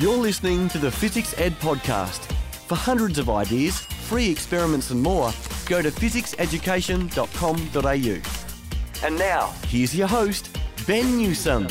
You're listening to the FizzicsEd Podcast. For hundreds of ideas, free experiments, and more, go to fizzicseducation.com.au. And now, here's your host, Ben Newsome.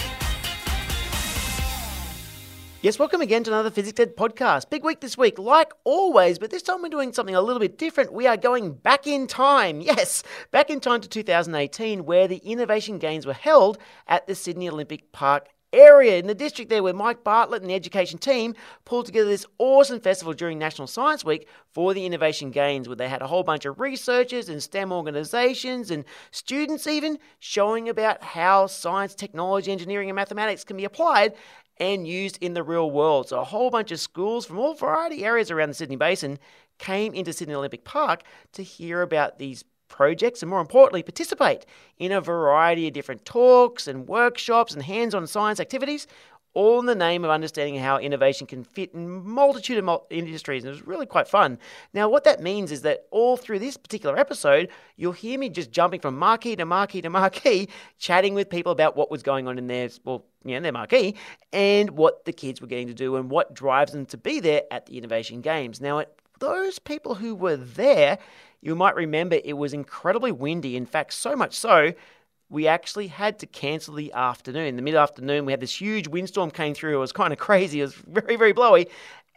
Yes, welcome again to another FizzicsEd podcast. Big week this week, like always, but this time we're doing something a little bit different. We are going back in time. Yes, back in time to 2018, where the Innovation Games were held at the Sydney Olympic Park area in the district there where Mike Bartlett and the education team pulled together this awesome festival during National Science Week for the Innovation Games, where they had a whole bunch of researchers and STEM organizations and students even showing about how science, technology, engineering, and mathematics can be applied and used in the real world. So a whole bunch of schools from all variety areas around the Sydney Basin came into Sydney Olympic Park to hear about these projects and more importantly participate in a variety of different talks and workshops and hands-on science activities all in the name of understanding how innovation can fit in multitude of industries and it was really quite fun. Now what that means is that all through this particular episode you'll hear me just jumping from marquee to marquee to marquee chatting with people about what was going on in their well you know, their marquee and what the kids were getting to do and what drives them to be there at the innovation games. Now those people who were there you might remember it was incredibly windy. In fact, so much so, we actually had to cancel the afternoon. The mid afternoon, we had this huge windstorm came through. It was kind of crazy. It was very, very blowy.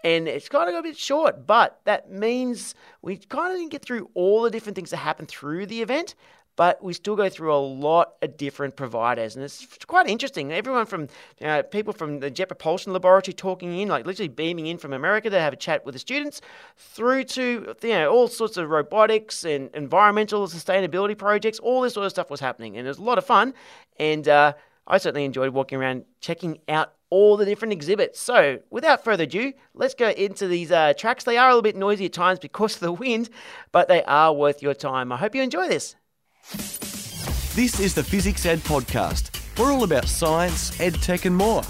And it's kind of got a bit short, but that means we kind of didn't get through all the different things that happened through the event but we still go through a lot of different providers, and it's quite interesting. Everyone from you know, people from the Jet Propulsion Laboratory talking in, like literally beaming in from America to have a chat with the students, through to you know all sorts of robotics and environmental sustainability projects. All this sort of stuff was happening, and it was a lot of fun. And uh, I certainly enjoyed walking around checking out all the different exhibits. So, without further ado, let's go into these uh, tracks. They are a little bit noisy at times because of the wind, but they are worth your time. I hope you enjoy this. This is the FizzicsEd Podcast. We're all about science, ed tech, and more.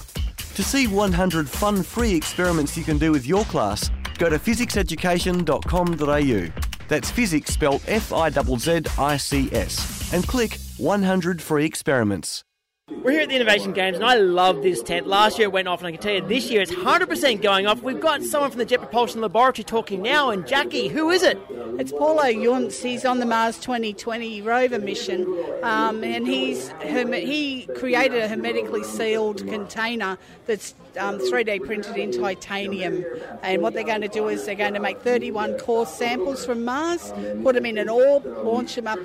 To see 100 fun free experiments you can do with your class, go to fizzicseducation.com.au. That's Fizzics spelled F I Z Z I C S. And click 100 free experiments. We're here at the Innovation Games, and I love this tent. Last year it went off, and I can tell you this year it's 100% going off. We've got someone from the Jet Propulsion Laboratory talking now, and Jackie, who is it? It's Paulo Younse. He's on the Mars 2020 rover mission, um, and he's he created a hermetically sealed container that's um, 3D printed in titanium. And what they're going to do is they're going to make 31 core samples from Mars, put them in an orb, launch them up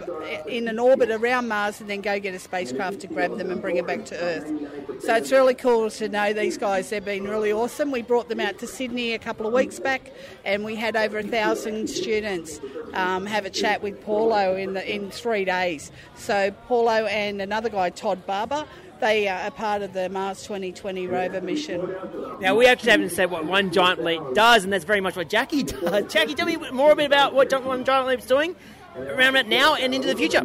in an orbit around Mars, and then go get a spacecraft to grab them and bring them back to Earth. So it's really cool to know these guys. They've been really awesome. We brought them out to Sydney a couple of weeks back, and we had over a thousand students um, have a chat with Paulo in the in three days. So Paulo and another guy, Todd Barber, they are part of the Mars 2020 rover mission. Now, we actually haven't said what One Giant Leap does, and that's very much what Jackie does. Jackie, tell me more a bit about what One Giant Leap's doing around it now and into the future?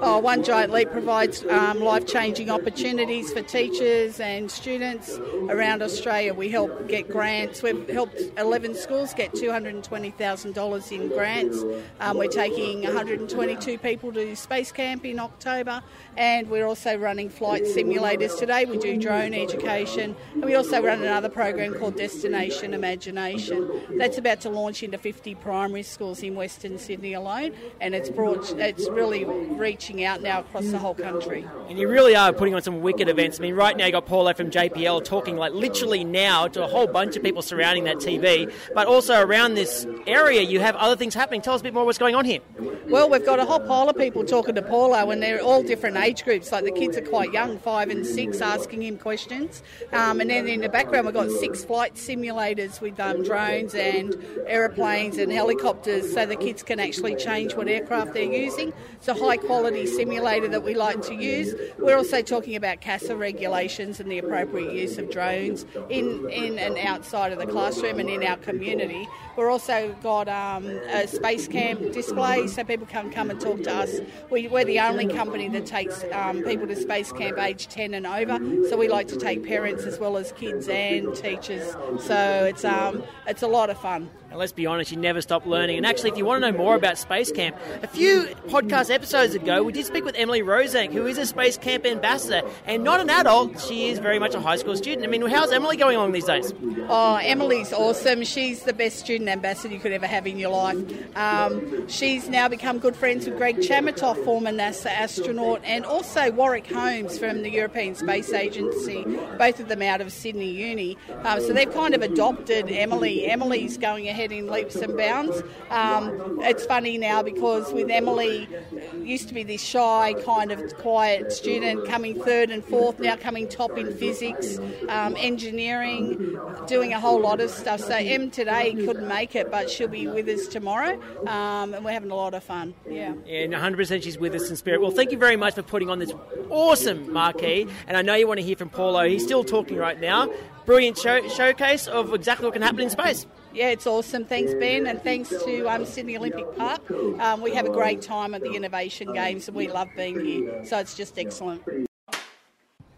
Oh, One Giant Leap provides um, life changing opportunities for teachers and students around Australia. We help get grants. We've helped 11 schools get $220,000 in grants. Um, we're taking 122 people to Space Camp in October, and we're also running flight simulators today. We do drone education, and we also run another program called Destination Imagination. That's about to launch into 50 primary schools in Western Sydney alone and it's brought it's really reaching out now across the whole country. And you really are putting on some wicked events. I mean, right now you got Paulo from JPL talking like literally now to a whole bunch of people surrounding that TV, but also around this area you have other things happening. Tell us a bit more what's going on here. Well, we've got a whole pile of people talking to Paulo, and they're all different age groups. Like the kids are quite young, five and six, asking him questions. Um, and then in the background, we've got six flight simulators with um, drones and aeroplanes and helicopters, so the kids can actually change whatever aircraft they're using. It's a high quality simulator that we like to use. We're also talking about CASA regulations and the appropriate use of drones in, in and outside of the classroom and in our community. We're also got um, a space camp display so people can come and talk to us. We, are the only company that takes um, people to space camp age 10 and over, so we like to take parents as well as kids and teachers. So it's, um, it's a lot of fun. And let's be honest, you never stop learning. And actually, if you want to know more about Space Camp, A few podcast episodes ago, we did speak with Emily Rozak, who is a Space Camp ambassador, and not an adult. She is very much a high school student. I mean, how's Emily going along these days? Oh, Emily's awesome. She's the best student ambassador you could ever have in your life. Um, she's now become good friends with Greg Chamitoff, former NASA astronaut, and also Warwick Holmes from the European Space Agency, both of them out of Sydney Uni. Um, so they've kind of adopted Emily. Emily's going ahead in leaps and bounds. Um, it's funny now because with Emily, used to be this shy, kind of quiet student, coming third and fourth, now coming top in physics, um, engineering, doing a whole lot of stuff. So Em today couldn't make it, but she'll be with us tomorrow, um, and we're having a lot of fun. Yeah. And 100% she's with us in spirit. Well, thank you very much for putting on this awesome marquee. And I know you want to hear from Paulo. He's still talking right now. Brilliant show- showcase of exactly what can happen in space. Yeah, it's awesome. Thanks, Ben, and thanks to um, Sydney Olympic Park. Um, we have a great time at the Innovation Games, and we love being here. So it's just excellent.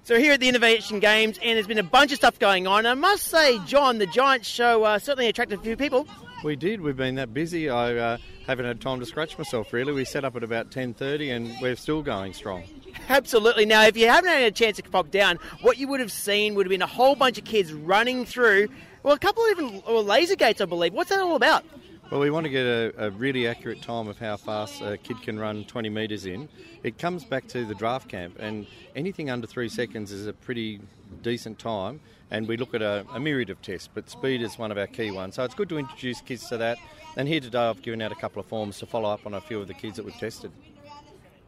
So here at the Innovation Games, and there's been a bunch of stuff going on. I must say, John, the Giant show uh, certainly attracted a few people. We did. We've been that busy. I uh, haven't had time to scratch myself really. We set up at about 10:30, and we're still going strong. Absolutely. Now, if you haven't had a chance to pop down, what you would have seen would have been a whole bunch of kids running through. Well, a couple of even or laser gates, I believe. What's that all about? Well, we want to get a, a, really accurate time of how fast a kid can run 20 metres in. It comes back to the draft camp, and anything under three seconds is a pretty decent time. And we look at a, a myriad of tests, but speed is one of our key ones. So it's good to introduce kids to that. And here today, I've given out a couple of forms to follow up on a few of the kids that we've tested.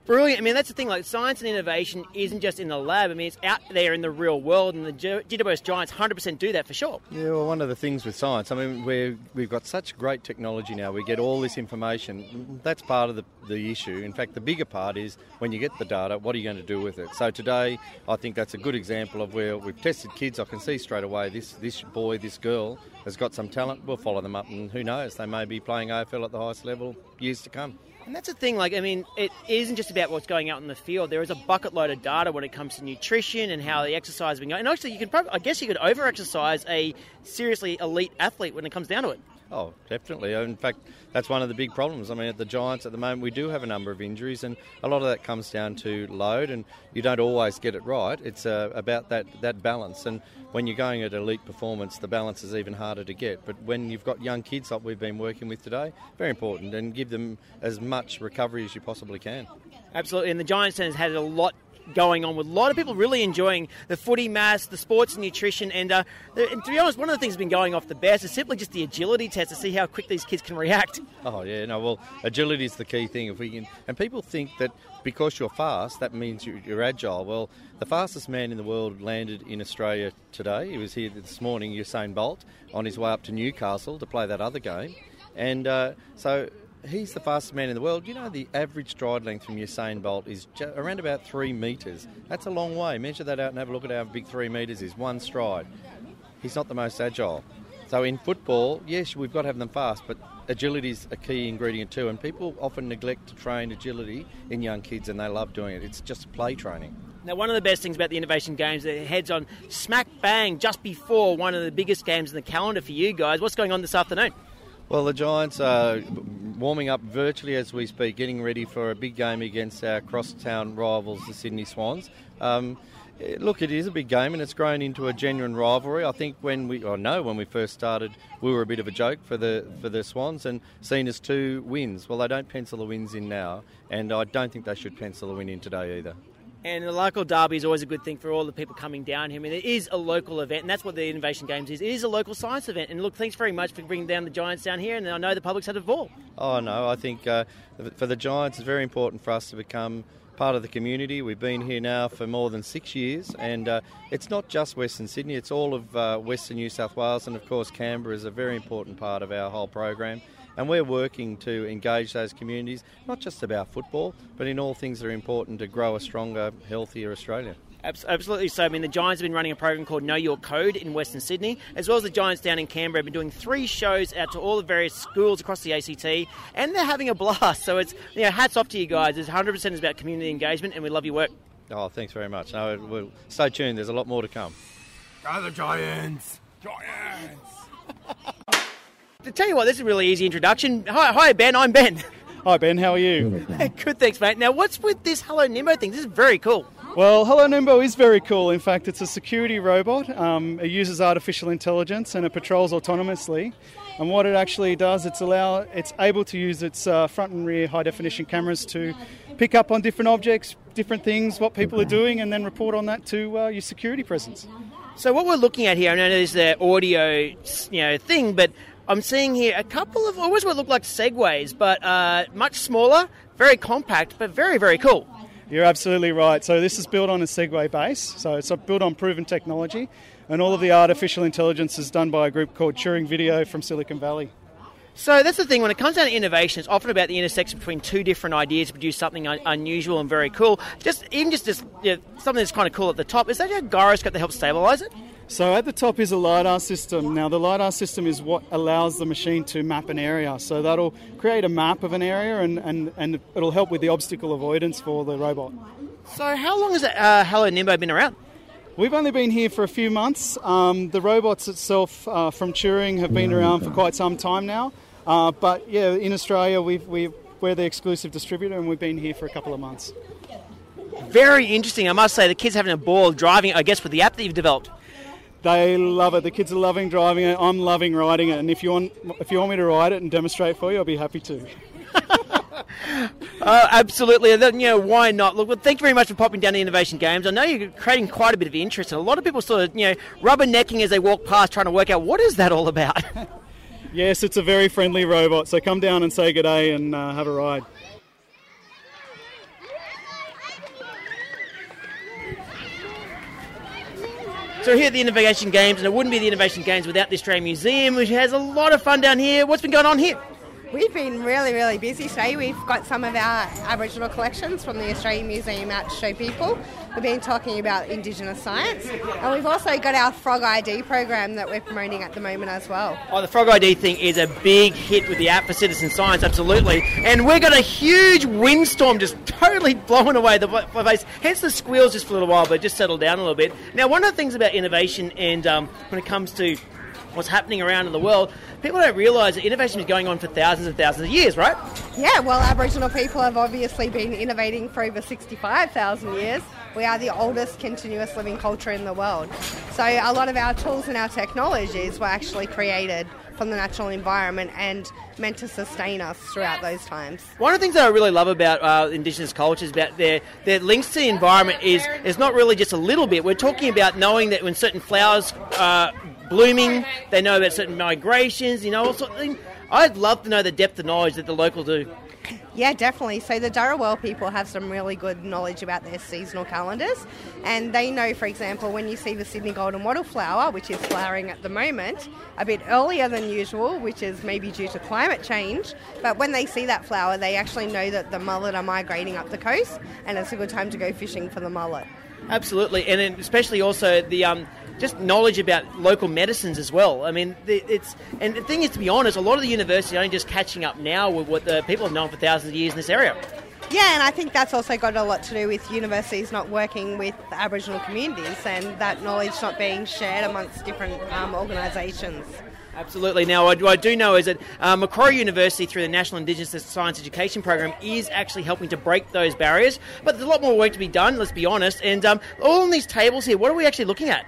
Brilliant. I mean, that's the thing. Like science and innovation isn't just in the lab. I mean, it's out there in the real world, and the GWS Giants 100% do that for sure. Yeah. Well, one of the things with science, I mean, we we've got such great technology now. We get all this information. That's part of the, the issue. In fact, the bigger part is when you get the data, what are you going to do with it? So today, I think that's a good example of where we've tested kids. I can see straight away this this boy, this girl has got some talent. We'll follow them up, and who knows, they may be playing AFL at the highest level years to come. And that's the thing, like, I mean, it isn't just about what's going out in the field. There is a bucket load of data when it comes to nutrition and how the exercise has been going. And actually, you could probably, I guess you could over exercise a seriously elite athlete when it comes down to it. Oh, definitely. In fact, that's one of the big problems. I mean, at the Giants at the moment, we do have a number of injuries, and a lot of that comes down to load, and you don't always get it right. It's uh, about that, that balance. And when you're going at elite performance, the balance is even harder to get. But when you've got young kids like we've been working with today, very important, and give them as much recovery as you possibly can. Absolutely. And the Giants has had a lot going on with a lot of people really enjoying the footy mass, the sports nutrition, and, uh, the, and to be honest, one of the things that's been going off the best is simply just the agility test to see how quick these kids can react. Oh yeah, no, well, agility is the key thing. If we can, and people think that because you're fast, that means you're agile. Well, the fastest man in the world landed in Australia today. He was here this morning, Usain Bolt, on his way up to Newcastle to play that other game, and uh, so he's the fastest man in the world. You know, the average stride length from Usain Bolt is around about three metres. That's a long way. Measure that out and have a look at how big three metres is. One stride. He's not the most agile. So in football, yes, we've got to have them fast, but agility is a key ingredient too. And people often neglect to train agility in young kids, and they love doing it. It's just play training. Now, one of the best things about the Innovation Games that heads on smack bang just before one of the biggest games in the calendar for you guys. What's going on this afternoon? Well, the Giants are warming up virtually as we speak, getting ready for a big game against our crosstown rivals, the Sydney Swans. Um, look, it is a big game and it's grown into a genuine rivalry. I think when we, or no, when we first started, we were a bit of a joke for the for the Swans and seen as two wins. Well, they don't pencil the wins in now, and I don't think they should pencil the win in today either. And the local derby is always a good thing for all the people coming down here. I mean, it is a local event, and that's what the Innovation Games is. It is a local science event. And look, thanks very much for bringing down the Giants down here. And I know the public's had a ball. Oh, no, I think uh, for the Giants, it's very important for us to become part of the community. We've been here now for more than six years, and uh, it's not just Western Sydney, it's all of uh, Western New South Wales, and of course, Canberra is a very important part of our whole program. And we're working to engage those communities, not just about football, but in all things that are important to grow a stronger, healthier Australia. Absolutely so. I mean, the Giants have been running a program called Know Your Code in Western Sydney, as well as the Giants down in Canberra have been doing three shows out to all the various schools across the ACT, and they're having a blast. So it's, you know, hats off to you guys. It's 100% is about community engagement, and we love your work. Oh, thanks very much. No, we'll stay tuned. There's a lot more to come. Go the Giants! Giants! To tell you what, this is a really easy introduction. Hi, hi Ben. I'm Ben. Hi Ben, how are you? Good, thanks, mate. Now, what's with this Hello Nimbo thing? This is very cool. Well, Hello Nimbo is very cool. In fact, it's a security robot. Um, it uses artificial intelligence and it patrols autonomously. And what it actually does, it's allow it's able to use its uh, front and rear high definition cameras to pick up on different objects, different things, what people are doing, and then report on that to uh, your security presence. So, what we're looking at here, I know there's the audio, you know, thing, but I'm seeing here a couple of always what look like segways, but uh, much smaller, very compact, but very very cool. You're absolutely right. So this is built on a Segway base. So it's built on proven technology, and all of the artificial intelligence is done by a group called Turing Video from Silicon Valley. So that's the thing. When it comes down to innovation, it's often about the intersection between two different ideas to produce something un- unusual and very cool. Just even just this, you know, something that's kind of cool at the top. Is that a gyroscope that helps stabilize it? So at the top is a LiDAR system. Now the LiDAR system is what allows the machine to map an area. So that'll create a map of an area and, and, and it'll help with the obstacle avoidance for the robot. So how long has that, uh, Hello Nimbo been around? We've only been here for a few months. Um, the robots itself uh, from Turing have been around for quite some time now. Uh, but yeah, in Australia, we've, we've, we're the exclusive distributor and we've been here for a couple of months. Very interesting. I must say, the kids having a ball driving, I guess, with the app that you've developed. They love it. The kids are loving driving it. I'm loving riding it. And if you want, if you want me to ride it and demonstrate for you, I'll be happy to. Uh, absolutely. And then, you know, why not? Look, well, thank you very much for popping down to Innovation Games. I know you're creating quite a bit of interest, and a lot of people sort of, you know, rubbernecking as they walk past, trying to work out what is that all about. yes, it's a very friendly robot. So come down and say good day and uh, have a ride. So here at the Innovation Games, and it wouldn't be the Innovation Games without the Australian Museum, which has a lot of fun down here. What's been going on here? We've been really, really busy today. We've got some of our Aboriginal collections from the Australian Museum out to show people. We've been talking about Indigenous science, and we've also got our Frog ID program that we're promoting at the moment as well. Oh, the Frog ID thing is a big hit with the app for citizen science, absolutely. And we've got a huge windstorm just totally blowing away the place. Hence the squeals just for a little while, but just settled down a little bit. Now, one of the things about innovation and um, when it comes to what's happening around in the world, people don't realise that innovation is going on for thousands and thousands of years, right? Yeah, well, Aboriginal people have obviously been innovating for over 65,000 years. We are the oldest continuous living culture in the world. So a lot of our tools and our technologies were actually created from the natural environment and meant to sustain us throughout those times. One of the things that I really love about uh, Indigenous cultures, about their, their links to the environment, is it's not really just a little bit. We're talking about knowing that when certain flowers are blooming. They know about certain migrations. You know, all sort of thing. I'd love to know the depth of knowledge that the locals do. Yeah, definitely. So the Dharawal people have some really good knowledge about their seasonal calendars, and they know, for example, when you see the Sydney golden wattle flower, which is flowering at the moment, a bit earlier than usual, which is maybe due to climate change. But when they see that flower, they actually know that the mullet are migrating up the coast, and it's a good time to go fishing for the mullet. Absolutely, and then especially also the um, just knowledge about local medicines as well. I mean, it's and the thing is, to be honest, a lot of the universities are only just catching up now with what the people have known for thousands of years in this area. Yeah, and I think that's also got a lot to do with universities not working with Aboriginal communities and that knowledge not being shared amongst different um, organisations. Absolutely. Now, what I do know is that uh, Macquarie University, through the National Indigenous Science Education Program, is actually helping to break those barriers. But there's a lot more work to be done, let's be honest. And um, all on these tables here, what are we actually looking at?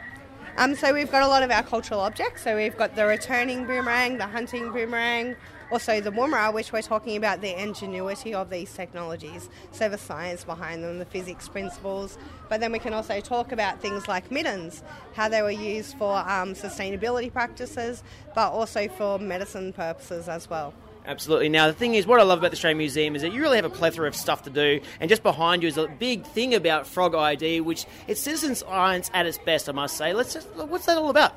Um, so we've got a lot of our cultural objects. So we've got the returning boomerang, the hunting boomerang, also the woomera, which we're talking about the ingenuity of these technologies, so the science behind them, the physics principles. But then we can also talk about things like mittens, how they were used for um, sustainability practices, but also for medicine purposes as well. Absolutely. Now, the thing is, what I love about the Australian Museum is that you really have a plethora of stuff to do, and just behind you is a big thing about Frog ID, which it's citizen science at its best, I must say. Let's just, what's that all about?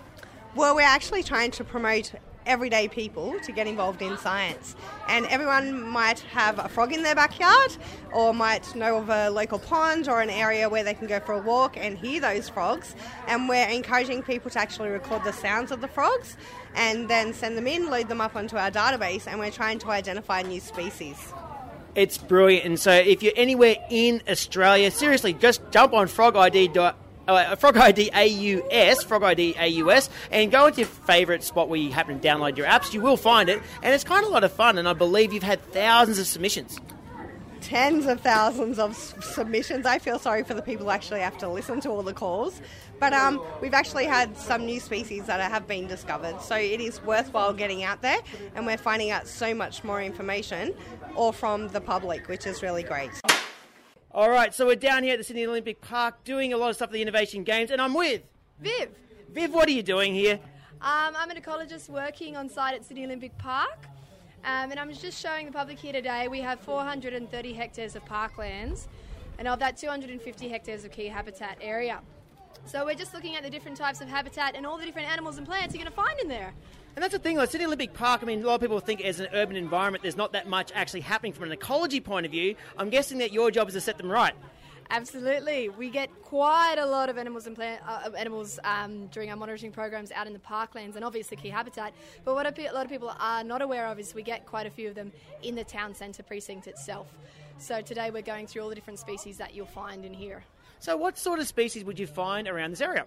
Well, we're actually trying to promote everyday people to get involved in science. And everyone might have a frog in their backyard or might know of a local pond or an area where they can go for a walk and hear those frogs. And we're encouraging people to actually record the sounds of the frogs and then send them in, load them up onto our database, and we're trying to identify new species. It's brilliant. And so if you're anywhere in Australia, seriously, just jump on frogid.com uh, Frog ID AUS, Frog ID AUS, and go into your favourite spot where you happen to download your apps. You will find it, and it's kind of a lot of fun. And I believe you've had thousands of submissions. Tens of thousands of s- submissions. I feel sorry for the people who actually have to listen to all the calls. But um, we've actually had some new species that have been discovered. So it is worthwhile getting out there, and we're finding out so much more information, all from the public, which is really great. All right, so we're down here at the Sydney Olympic Park doing a lot of stuff at the Innovation Games, and I'm with Viv. Viv. What are you doing here? Um, I'm an ecologist working on site at Sydney Olympic Park. Um, and I'm just showing the public here today we have 430 hectares of parklands, and of that, 250 hectares of key habitat area. So we're just looking at the different types of habitat and all the different animals and plants you're going to find in there. And that's the thing, like Sydney Olympic Park, I mean, a lot of people think as an urban environment, there's not that much actually happening from an ecology point of view. I'm guessing that your job is to set them right. Absolutely, we get quite a lot of animals and plant uh, animals um, during our monitoring programs out in the parklands and obviously key habitat. But what a lot of people are not aware of is we get quite a few of them in the town centre precinct itself. So today we're going through all the different species that you'll find in here. So, what sort of species would you find around this area?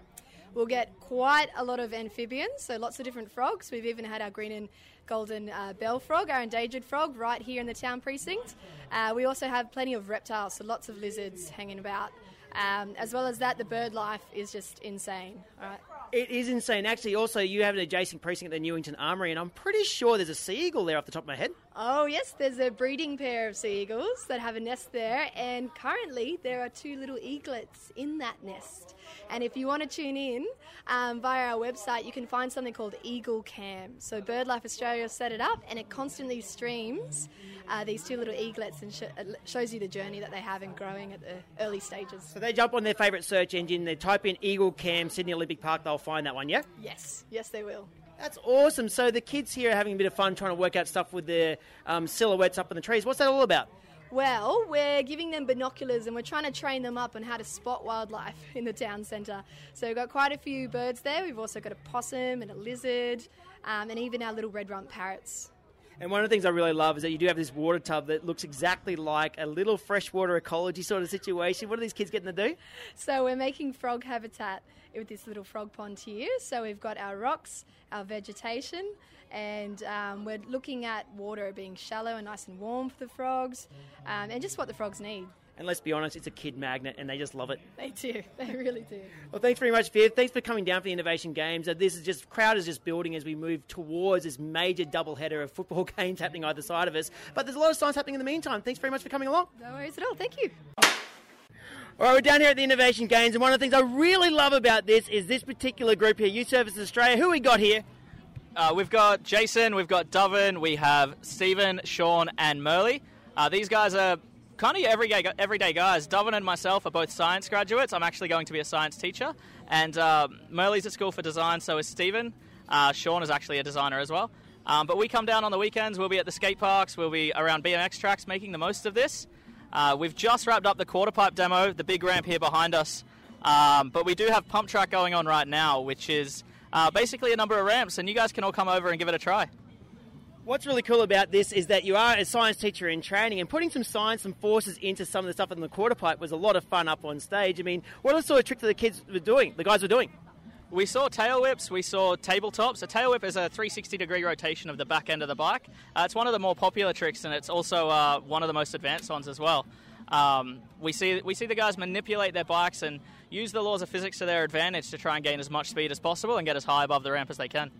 We'll get quite a lot of amphibians, so lots of different frogs. We've even had our green and golden uh, bell frog, our endangered frog, right here in the town precinct. Uh, we also have plenty of reptiles, so lots of lizards hanging about. Um, as well as that, the bird life is just insane. Right. It is insane. Actually, also, you have an adjacent precinct at the Newington Armoury, and I'm pretty sure there's a sea eagle there off the top of my head. Oh, yes, there's a breeding pair of sea eagles that have a nest there, and currently there are two little eaglets in that nest. And if you want to tune in um, via our website, you can find something called Eagle Cam. So BirdLife Australia set it up, and it constantly streams uh, these two little eaglets and sh- uh, shows you the journey that they have in growing at the early stages. So they jump on their favourite search engine, they type in Eagle Cam Sydney Olympic Park, they'll find that one, yeah? Yes, yes, they will. That's awesome. So the kids here are having a bit of fun trying to work out stuff with their um, silhouettes up in the trees. What's that all about? Well, we're giving them binoculars and we're trying to train them up on how to spot wildlife in the town centre. So we've got quite a few birds there. We've also got a possum and a lizard um, and even our little red rump parrots. And one of the things I really love is that you do have this water tub that looks exactly like a little freshwater ecology sort of situation. What are these kids getting to do? So we're making frog habitat with this little frog pond here. So we've got our rocks, our vegetation, and um, we're looking at water being shallow and nice and warm for the frogs, um, and just what the frogs need. And let's be honest, it's a kid magnet and they just love it. They do, they really do. Well, thanks very much, Viv. Thanks for coming down for the Innovation Games. Uh, this is just, crowd is just building as we move towards this major double header of football games happening either side of us. But there's a lot of science happening in the meantime. Thanks very much for coming along. No worries at all, thank you. All right, we're down here at the Innovation Games, and one of the things I really love about this is this particular group here, Youth Services Australia. Who we got here? Uh, we've got Jason, we've got Dovan, we have Stephen, Sean, and Merle. Uh, these guys are kind of everyday, everyday guys. Dovan and myself are both science graduates. I'm actually going to be a science teacher. And uh, at school for design, so is Stephen. Uh, Sean is actually a designer as well. Um, but we come down on the weekends. We'll be at the skate parks. We'll be around BMX tracks making the most of this. Uh, we've just wrapped up the quarter pipe demo, the big ramp here behind us. Um, but we do have pump track going on right now, which is uh, basically a number of ramps, and you guys can all come over and give it a try. What's really cool about this is that you are a science teacher in training, and putting some science and forces into some of the stuff in the quarter pipe was a lot of fun up on stage. I mean, what sort of tricks that the kids were doing, the guys were doing? We saw tail whips, we saw tabletops. A tail whip is a 360 degree rotation of the back end of the bike. Uh, it's one of the more popular tricks, and it's also uh, one of the most advanced ones as well. Um, we see we see the guys manipulate their bikes and use the laws of physics to their advantage to try and gain as much speed as possible and get as high above the ramp as they can.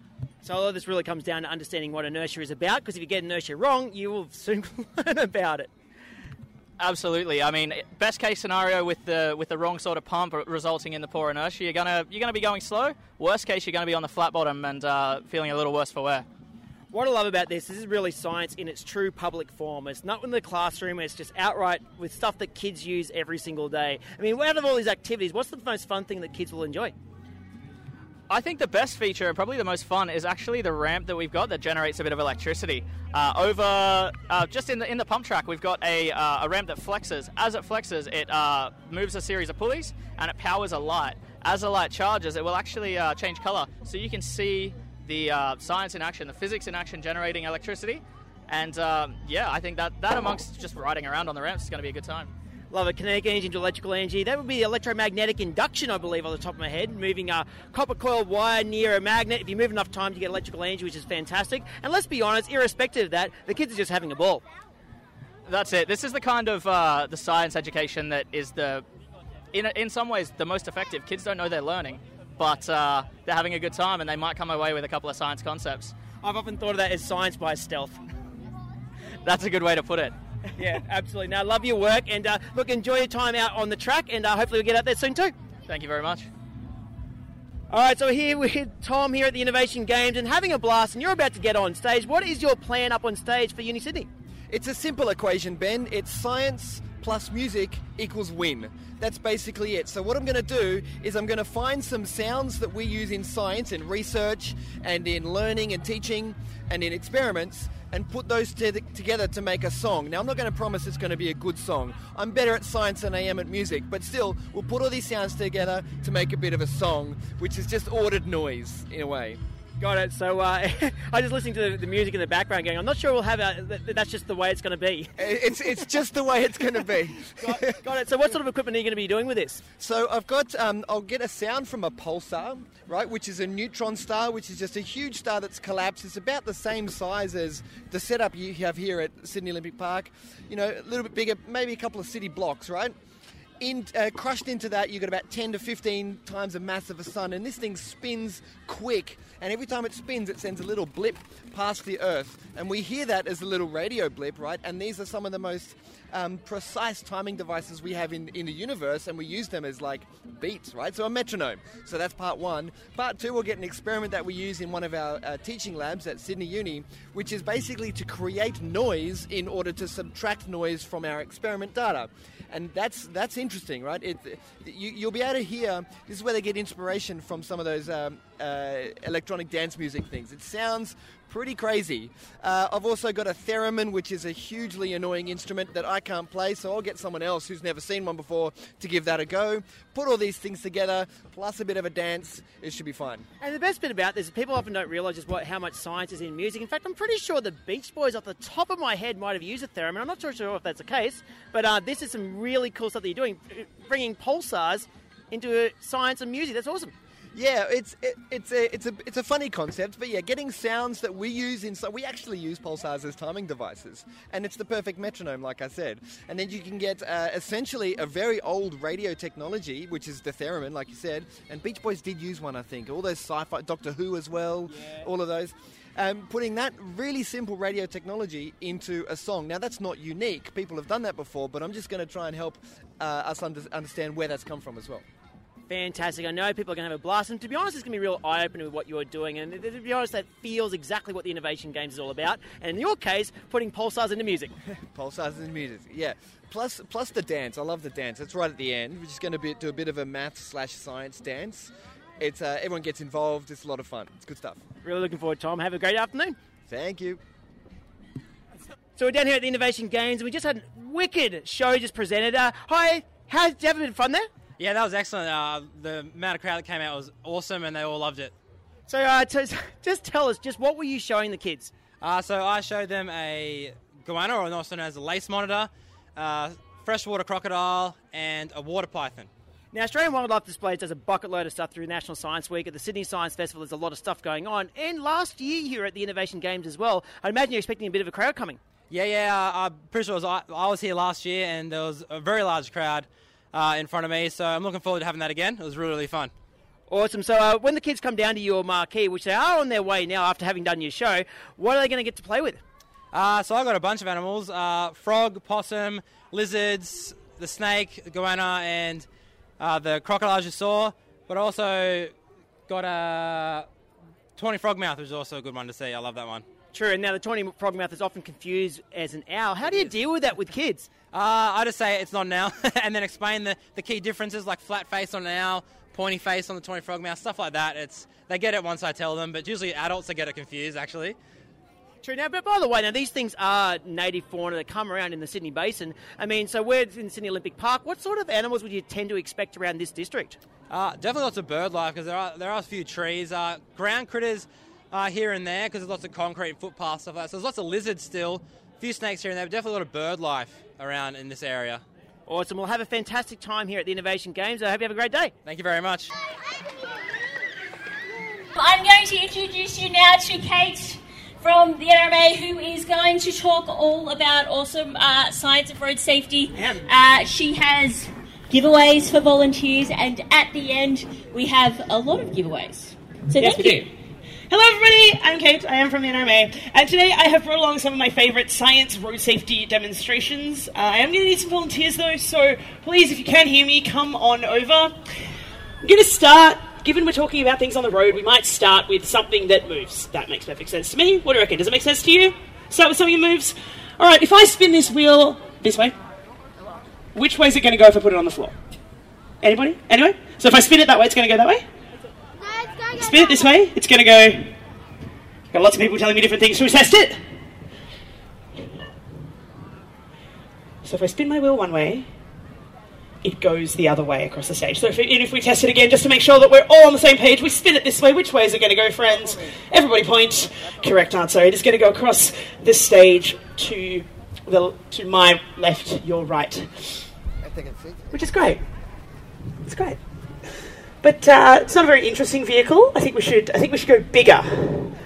So a lot of this really comes down to understanding what inertia is about, because if you get inertia wrong, you will soon learn about it. Absolutely. I mean, best case scenario with the with the wrong sort of pump resulting in the poor inertia, you're gonna you're gonna be going slow. Worst case, you're gonna be on the flat bottom and uh, feeling a little worse for wear. What I love about this, this is really science in its true public form. It's not in the classroom, it's just outright with stuff that kids use every single day. I mean, out of all these activities, what's the most fun thing that kids will enjoy? I think the best feature and probably the most fun is actually the ramp that we've got that generates a bit of electricity. Uh, over uh, just in the in the pump track, we've got a, uh, a ramp that flexes. As it flexes, it uh, moves a series of pulleys and it powers a light. As the light charges, it will actually uh, change color, so you can see the uh, science in action, the physics in action, generating electricity. And yeah, I think that that amongst just riding around on the ramps is going to be a good time. Love it. Kinetic energy into electrical energy. That would be electromagnetic induction, I believe, on the top of my head. Moving a copper coiled wire near a magnet. If you move enough time, you get electrical energy, which is fantastic. And let's be honest, irrespective of that, the kids are just having a ball. That's it. This is the kind of uh, the science education that is the, in in some ways, the most effective. Kids don't know they're learning, but uh, they're having a good time, and they might come away with a couple of science concepts. I've often thought of that as science by stealth. That's a good way to put it. yeah, absolutely. Now, love your work, and uh, look, enjoy your time out on the track, and uh, hopefully we get out there soon too. Thank you very much. All right, so here we're with Tom here at the Innovation Games and having a blast, and you're about to get on stage. What is your plan up on stage for Uni Sydney? It's a simple equation, Ben. It's science plus music equals win. That's basically it. So, what I'm going to do is I'm going to find some sounds that we use in science and research and in learning and teaching and in experiments and put those t- together to make a song. Now, I'm not going to promise it's going to be a good song. I'm better at science than I am at music, but still, we'll put all these sounds together to make a bit of a song, which is just ordered noise in a way. Got it. So uh, I just listening to the, the, music in the background, going, I'm not sure we'll have a. That's just the way it's going to be. It's it's just the way it's going to be. got, got, it. So what sort of equipment are you going to be doing with this? So I've got. Um, I'll get a sound from a pulsar, right, which is a neutron star, which is just a huge star that's collapsed. It's about the same size as the setup you have here at Sydney Olympic Park. You know, a little bit bigger, maybe a couple of city blocks, right? in, uh, crushed into that, you've got about 10 to 15 times the mass of a sun, and this thing spins quick. And every time it spins, it sends a little blip past the Earth. And we hear that as a little radio blip, right? And these are some of the most um, precise timing devices we have in, in the universe, and we use them as like beats, right? So a metronome. So that's part one. Part two, we'll get an experiment that we use in one of our uh, teaching labs at Sydney Uni, which is basically to create noise in order to subtract noise from our experiment data. And that's that's interesting, right? It, you, you'll be able to hear. This is where they get inspiration from some of those um, uh, electronic dance music things. It sounds pretty crazy. Uh, I've also got a theremin, which is a hugely annoying instrument that I can't play, so I'll get someone else who's never seen one before to give that a go. Put all these things together, plus a bit of a dance, it should be fun. And the best bit about this is people often don't realise just what, how much science is in music. In fact, I'm pretty sure the Beach Boys, off the top of my head, might have used a theremin. I'm not sure if that's the case, but uh, this is some really cool stuff that you're doing, bringing pulsars into science and music. That's awesome. Yeah, it's it, it's a it's a it's a funny concept, but yeah, getting sounds that we use in so we actually use pulsars as timing devices, and it's the perfect metronome, like I said. And then you can get uh, essentially a very old radio technology, which is the theremin, like you said. And Beach Boys did use one, I think. All those sci-fi, Doctor Who as well, yeah. all of those. Um, putting that really simple radio technology into a song. Now, that's not unique. People have done that before, but I'm just going to try and help uh, us under- understand where that's come from as well fantastic. I know people are going to have a blast. And to be honest, it's going to be real eye opening with what you're doing. And to be honest, that feels exactly what the Innovation Games is all about. And in your case, putting pulsars into music. pulsars into music, yeah. Plus, plus the dance. I love the dance. It's right at the end. We're just going to be, do a bit of a math slash science dance. It's uh, everyone gets involved. It's a lot of fun. It's good stuff. Really looking forward, Tom. Have a great afternoon. Thank you. So we're down here at the Innovation Games, and we just had a wicked show just presented. Uh, hi, how's you having fun there? Yeah, that was excellent. Uh, the amount of crowd that came out was awesome, and they all loved it. So, uh, t- just tell us, just what were you showing the kids? Uh, so, I showed them a goanna, or also known as a lace monitor, uh, freshwater crocodile, and a water python. Now, Australian Wildlife Displays does a bucket load of stuff through National Science Week. At the Sydney Science Festival, there's a lot of stuff going on. And last year here at the Innovation Games as well, I imagine you're expecting a bit of a crowd coming. Yeah, yeah. I'm pretty sure was, I, I was here last year, and there was a very large crowd uh, in front of me. So I'm looking forward to having that again. It was really, really fun. Awesome. So uh, when the kids come down to your marquee, which they are on their way now after having done your show, what are they going to get to play with? Uh, so I've got a bunch of animals: uh, frog, possum, lizards, the snake, the goanna, and uh, the crocodile you saw. But I also got a tawny frogmouth, which is also a good one to see. I love that one. True. And now the tawny frogmouth is often confused as an owl. How do you deal with that with kids? Uh, I just say it's not an owl, and then explain the, the key differences, like flat face on an owl, pointy face on the tawny frogmouth, stuff like that. It's they get it once I tell them, but usually adults that get it confused actually. True. Now, but by the way, now these things are native fauna that come around in the Sydney Basin. I mean, so we're in Sydney Olympic Park. What sort of animals would you tend to expect around this district? Uh, definitely lots of bird life because there are there are a few trees. Uh, ground critters uh, here and there because there's lots of concrete and footpaths stuff like that. So there's lots of lizards still, a few snakes here and there. But definitely a lot of bird life around in this area. Awesome. We'll have a fantastic time here at the Innovation Games. I hope you have a great day. Thank you very much. I'm going to introduce you now to Kate from the NRMA, who is going to talk all about awesome uh, science of road safety. Uh, she has giveaways for volunteers, and at the end, we have a lot of giveaways. So Yes, thank we you. do. Hello, everybody. I'm Kate. I am from the NRMA, and today I have brought along some of my favourite science road safety demonstrations. Uh, I am going to need some volunteers, though, so please, if you can hear me, come on over. I'm going to start. Given we're talking about things on the road, we might start with something that moves. That makes perfect sense to me. What do you reckon? Does it make sense to you? Start with something that moves. All right. If I spin this wheel this way, which way is it going to go if I put it on the floor? Anybody? Anyway? So if I spin it that way, it's going to go that way. Spin it this way, it's going to go. Got lots of people telling me different things. Should we test it? So if I spin my wheel one way, it goes the other way across the stage. So if, if we test it again, just to make sure that we're all on the same page, we spin it this way. Which way is it going to go, friends? Everybody point. Correct answer. It is going to go across the stage to the to my left, your right, which is great. It's great. But uh, it's not a very interesting vehicle. I think we should. I think we should go bigger.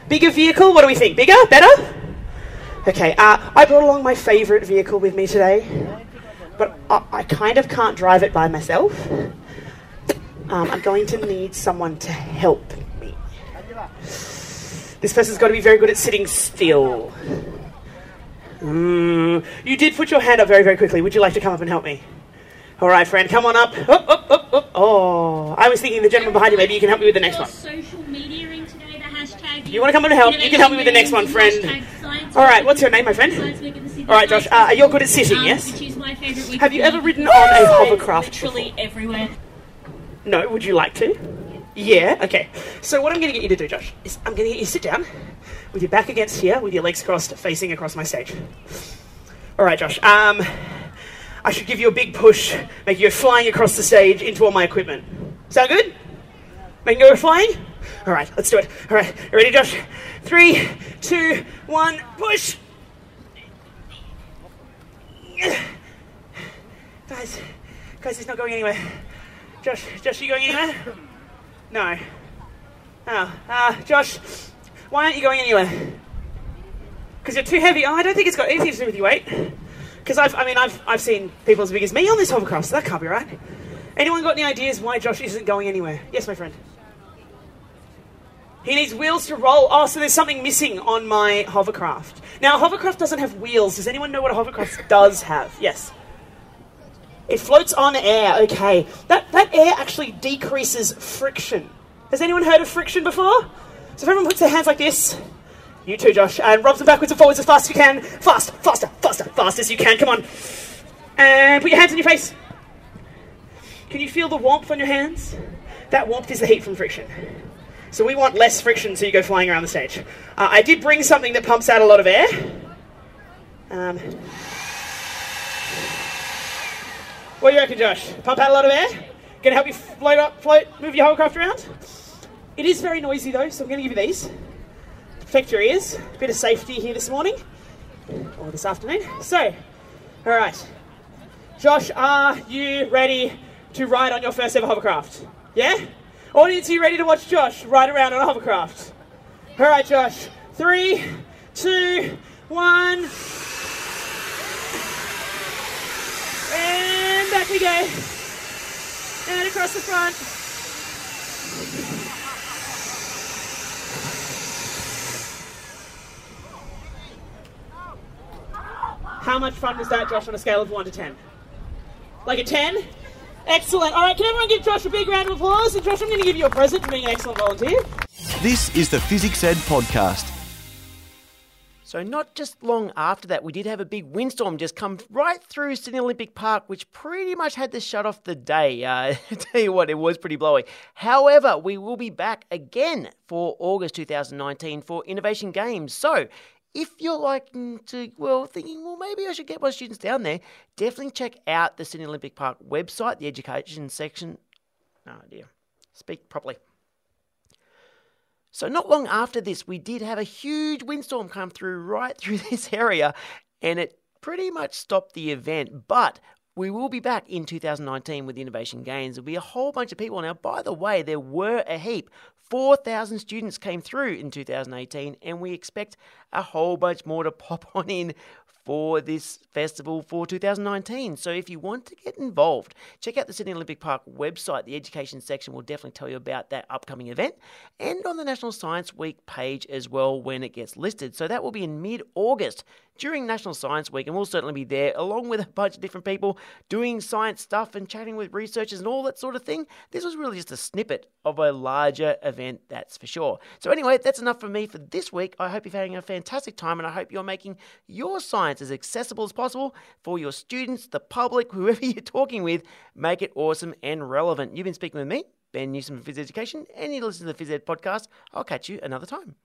Bigger vehicle. What do we think? Bigger? Better? Okay. Uh, I brought along my favourite vehicle with me today, but I, I kind of can't drive it by myself. Um, I'm going to need someone to help me. This person's got to be very good at sitting still. Mm, you did put your hand up very, very quickly. Would you like to come up and help me? All right, friend, come on up. Up, up, up, up. Oh, I was thinking the gentleman behind you. Maybe you can help me with the next one. Social media in today, the hashtag. You want to come and help? You can help me with the next one, friend. All right, what's your name, my friend? All right, Josh. Uh, you're good at sitting, yes? Which is my favourite week Have you ever ridden on a hovercraft Literally everywhere. No, would you like to? Yeah, okay. So what I'm going to get you to do, Josh, is I'm going to get you to sit down with your back against here, with your legs crossed, facing across my stage. All right, Josh. Um, I should give you a big push, make you go flying across the stage into all my equipment. Sound good? Make you go flying? All right, let's do it. All right, you ready, Josh? Three, two, one, push. Guys, guys, he's not going anywhere. Josh, Josh, you going anywhere? No. Oh, uh, Josh, why aren't you going anywhere? Because you're too heavy. Oh, I don't think it's got anything to do with your weight. Because I've, I mean, I've, I've seen people as big as me on this hovercraft, so that can't be right. Anyone got any ideas why Josh isn't going anywhere? Yes, my friend. He needs wheels to roll. Oh, so there's something missing on my hovercraft. Now, a hovercraft doesn't have wheels. Does anyone know what a hovercraft does have? Yes. It floats on air. Okay. That, that air actually decreases friction. Has anyone heard of friction before? So if everyone puts their hands like this, you too, Josh, and rubs them backwards and forwards as fast as you can. Fast, faster, faster, fast as you can. Come on. And put your hands on your face. Can you feel the warmth on your hands? That warmth is the heat from friction. So we want less friction so you go flying around the stage. Uh, I did bring something that pumps out a lot of air. Um, what do you reckon, Josh? Pump out a lot of air? Gonna help you float up, float, move your hovercraft around? It is very noisy though, so I'm gonna give you these. Protect your ears. Bit of safety here this morning or this afternoon. So, all right, Josh, are you ready to ride on your first ever hovercraft? Yeah? Audience, are you ready to watch Josh ride around on a hovercraft? All right, Josh. Three, two, one. And back we go. And across the front. How much fun was that, Josh, on a scale of 1 to 10? Like a 10? Excellent. All right, can everyone give Josh a big round of applause? And Josh, I'm going to give you a present for being an excellent volunteer. This is the FizzicsEd Podcast. So, not just long after that, we did have a big windstorm just come right through Sydney Olympic Park, which pretty much had to shut off the day. Uh, tell you what, it was pretty blowy. However, we will be back again for August 2019 for Innovation Games. So, if you're liking to, well, thinking, well, maybe I should get my students down there, definitely check out the Sydney Olympic Park website, the education section. Oh dear, speak properly. So, not long after this, we did have a huge windstorm come through right through this area, and it pretty much stopped the event. But we will be back in 2019 with Innovation Games. There'll be a whole bunch of people. Now, by the way, there were a heap. 4,000 students came through in 2018, and we expect a whole bunch more to pop on in for this festival for 2019. So if you want to get involved, check out the Sydney Olympic Park website. The education section will definitely tell you about that upcoming event and on the National Science Week page as well when it gets listed. So that will be in mid August during National Science Week, and we'll certainly be there along with a bunch of different people doing science stuff and chatting with researchers and all that sort of thing. This was really just a snippet of a larger event, that's for sure. So, anyway, that's enough for me for this week. I hope you're having a fantastic time, and I hope you're making your science as accessible as possible for your students, the public, whoever you're talking with. Make it awesome and relevant. You've been speaking with me, Ben Newsome from Fizzics Education, and you listen to the FizzicsEd podcast. I'll catch you another time.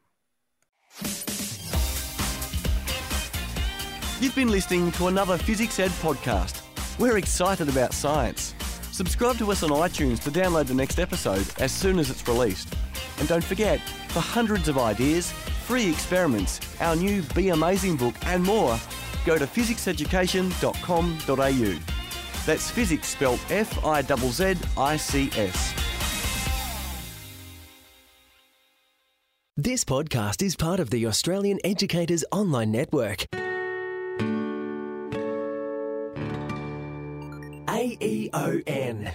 You've been listening to another FizzicsEd podcast. We're excited about science. Subscribe to us on iTunes to download the next episode as soon as it's released. And don't forget, for hundreds of ideas, free experiments, our new Be Amazing book, and more, go to fizzicseducation.com.au. That's physics spelled F I Z Z I C S. This podcast is part of the Australian Educators Online Network. aeon.net.au